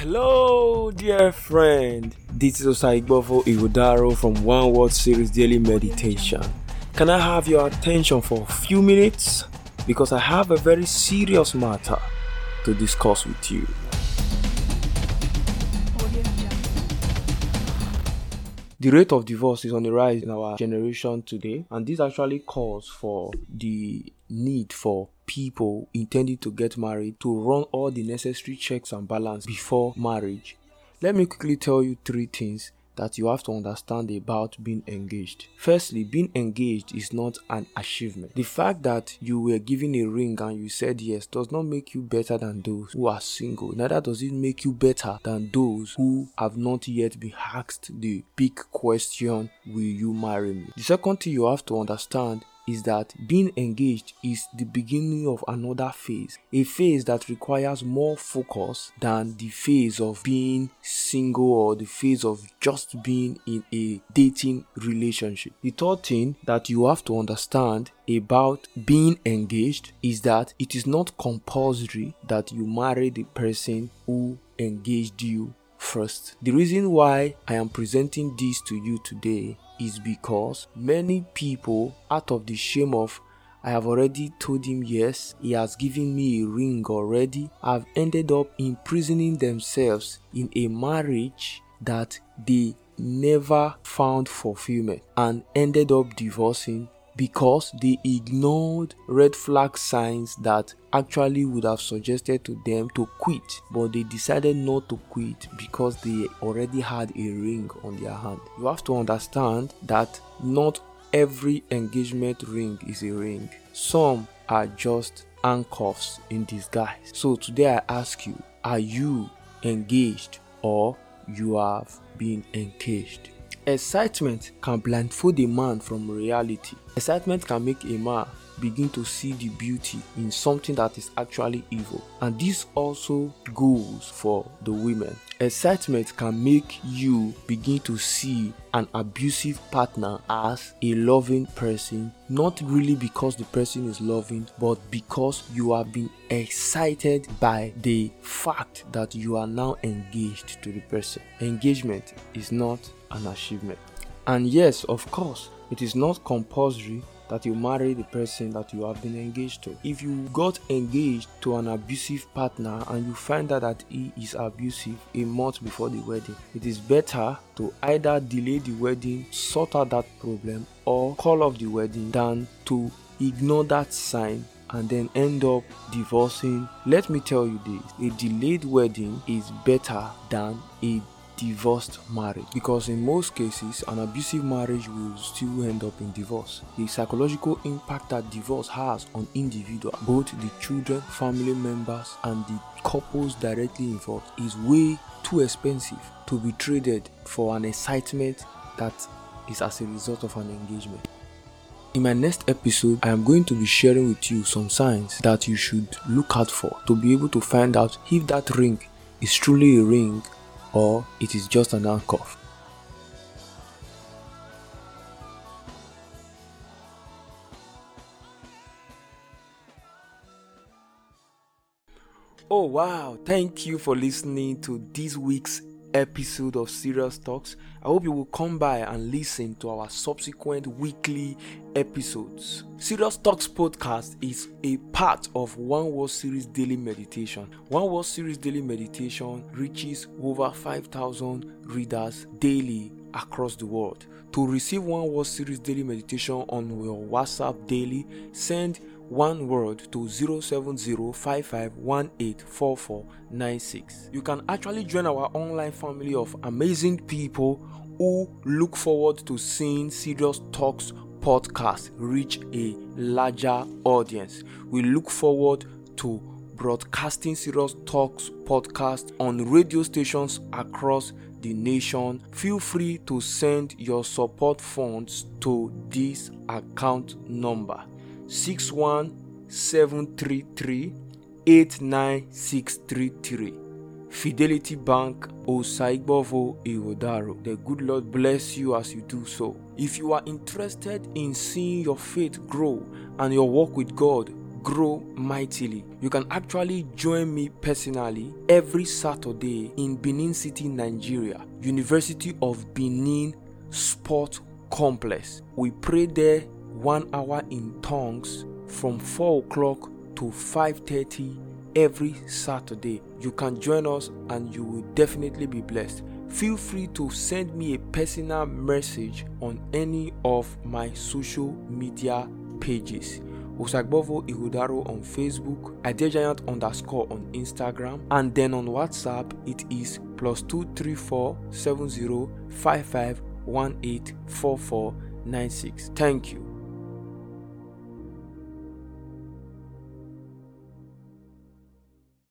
Hello, dear friend. This is Osaigbovo Iwudaro from One Word Series Daily Meditation. Can I have your attention for a few minutes? Because I have a very serious matter to discuss with you. The rate of divorce is on the rise in our generation today, and this actually calls for the need for people intending to get married to run all the necessary checks and balance before marriage. Let me quickly tell you three things that you have to understand about being engaged. Firstly, being engaged is not an achievement. The fact that you were given a ring and you said yes does not make you better than those who are single. Neither does it make you better than those who have not yet been asked the big question Will you marry me? The second thing you have to understand is that being engaged is the beginning of another phase, a phase that requires more focus than the phase of being single or the phase of just being in a dating relationship. The third thing that you have to understand about being engaged is that it is not compulsory that you marry the person who engaged you first. The reason why I am presenting this to you today is because many people, out of the shame of I have already told him yes, he has given me a ring already, have ended up imprisoning themselves in a marriage that they never found fulfillment and ended up divorcing because they ignored red flag signs that actually would have suggested to them to quit, but they decided not to quit because they already had a ring on their hand. You have to understand that not every engagement ring is a ring, some are just handcuffs in disguise. So today I ask you, are you engaged or you have been engaged? Excitement can blindfold a man from reality. Excitement can make a man begin to see the beauty in something that is actually evil. And this also goes for the women. Excitement can make you begin to see an abusive partner as a loving person, not really because the person is loving, but because you have been excited by the fact that you are now engaged to the person. Engagement is not an achievement. And yes, of course, it is not compulsory that you marry the person that you have been engaged to. If you got engaged to an abusive partner and you find out that he is abusive a month before the wedding, it is better to either delay the wedding, sort out that problem, or call off the wedding than to ignore that sign and then end up divorcing. Let me tell you this a delayed wedding is better than a divorced marriage. Because in most cases an abusive marriage will still end up in divorce. The psychological impact that divorce has on individual both the children family members and the couples directly involved is way too expensive to be traded for an excitement that is as a result of an engagement. In my next episode, I am going to be sharing with you some signs that you should look out for to be able to find out if that ring is truly a ring or it is just an handcuff. Oh wow, thank you for listening to this week's episode of Serious Talks. I hope you will come by and listen to our subsequent weekly episodes. Serious Talks podcast is a part of One World Series Daily Meditation. One World Series Daily Meditation reaches over 5,000 readers daily across the world. To receive One World Series Daily Meditation on your WhatsApp daily, send one word to 07055184496. You can actually join our online family of amazing people who look forward to seeing Serious Talks podcast reach a larger audience. We look forward to broadcasting Serious Talks podcast on radio stations across the nation. Feel free to send your support funds to this account number 61733 89633. Fidelity Bank Osaigbovo Iwodaro. The good Lord bless you as you do so. If you are interested in seeing your faith grow and your walk with God grow mightily. You can actually join me personally every Saturday in Benin City, Nigeria, University of Benin Sport Complex. We pray there one hour in tongues from 4 o'clock to 5:30 every Saturday. You can join us and you will definitely be blessed. Feel free to send me a personal message on any of my social media pages. Osaigbovo Ihudaro on Facebook, Giant underscore on Instagram, and then on WhatsApp it is plus 234 70 Thank you.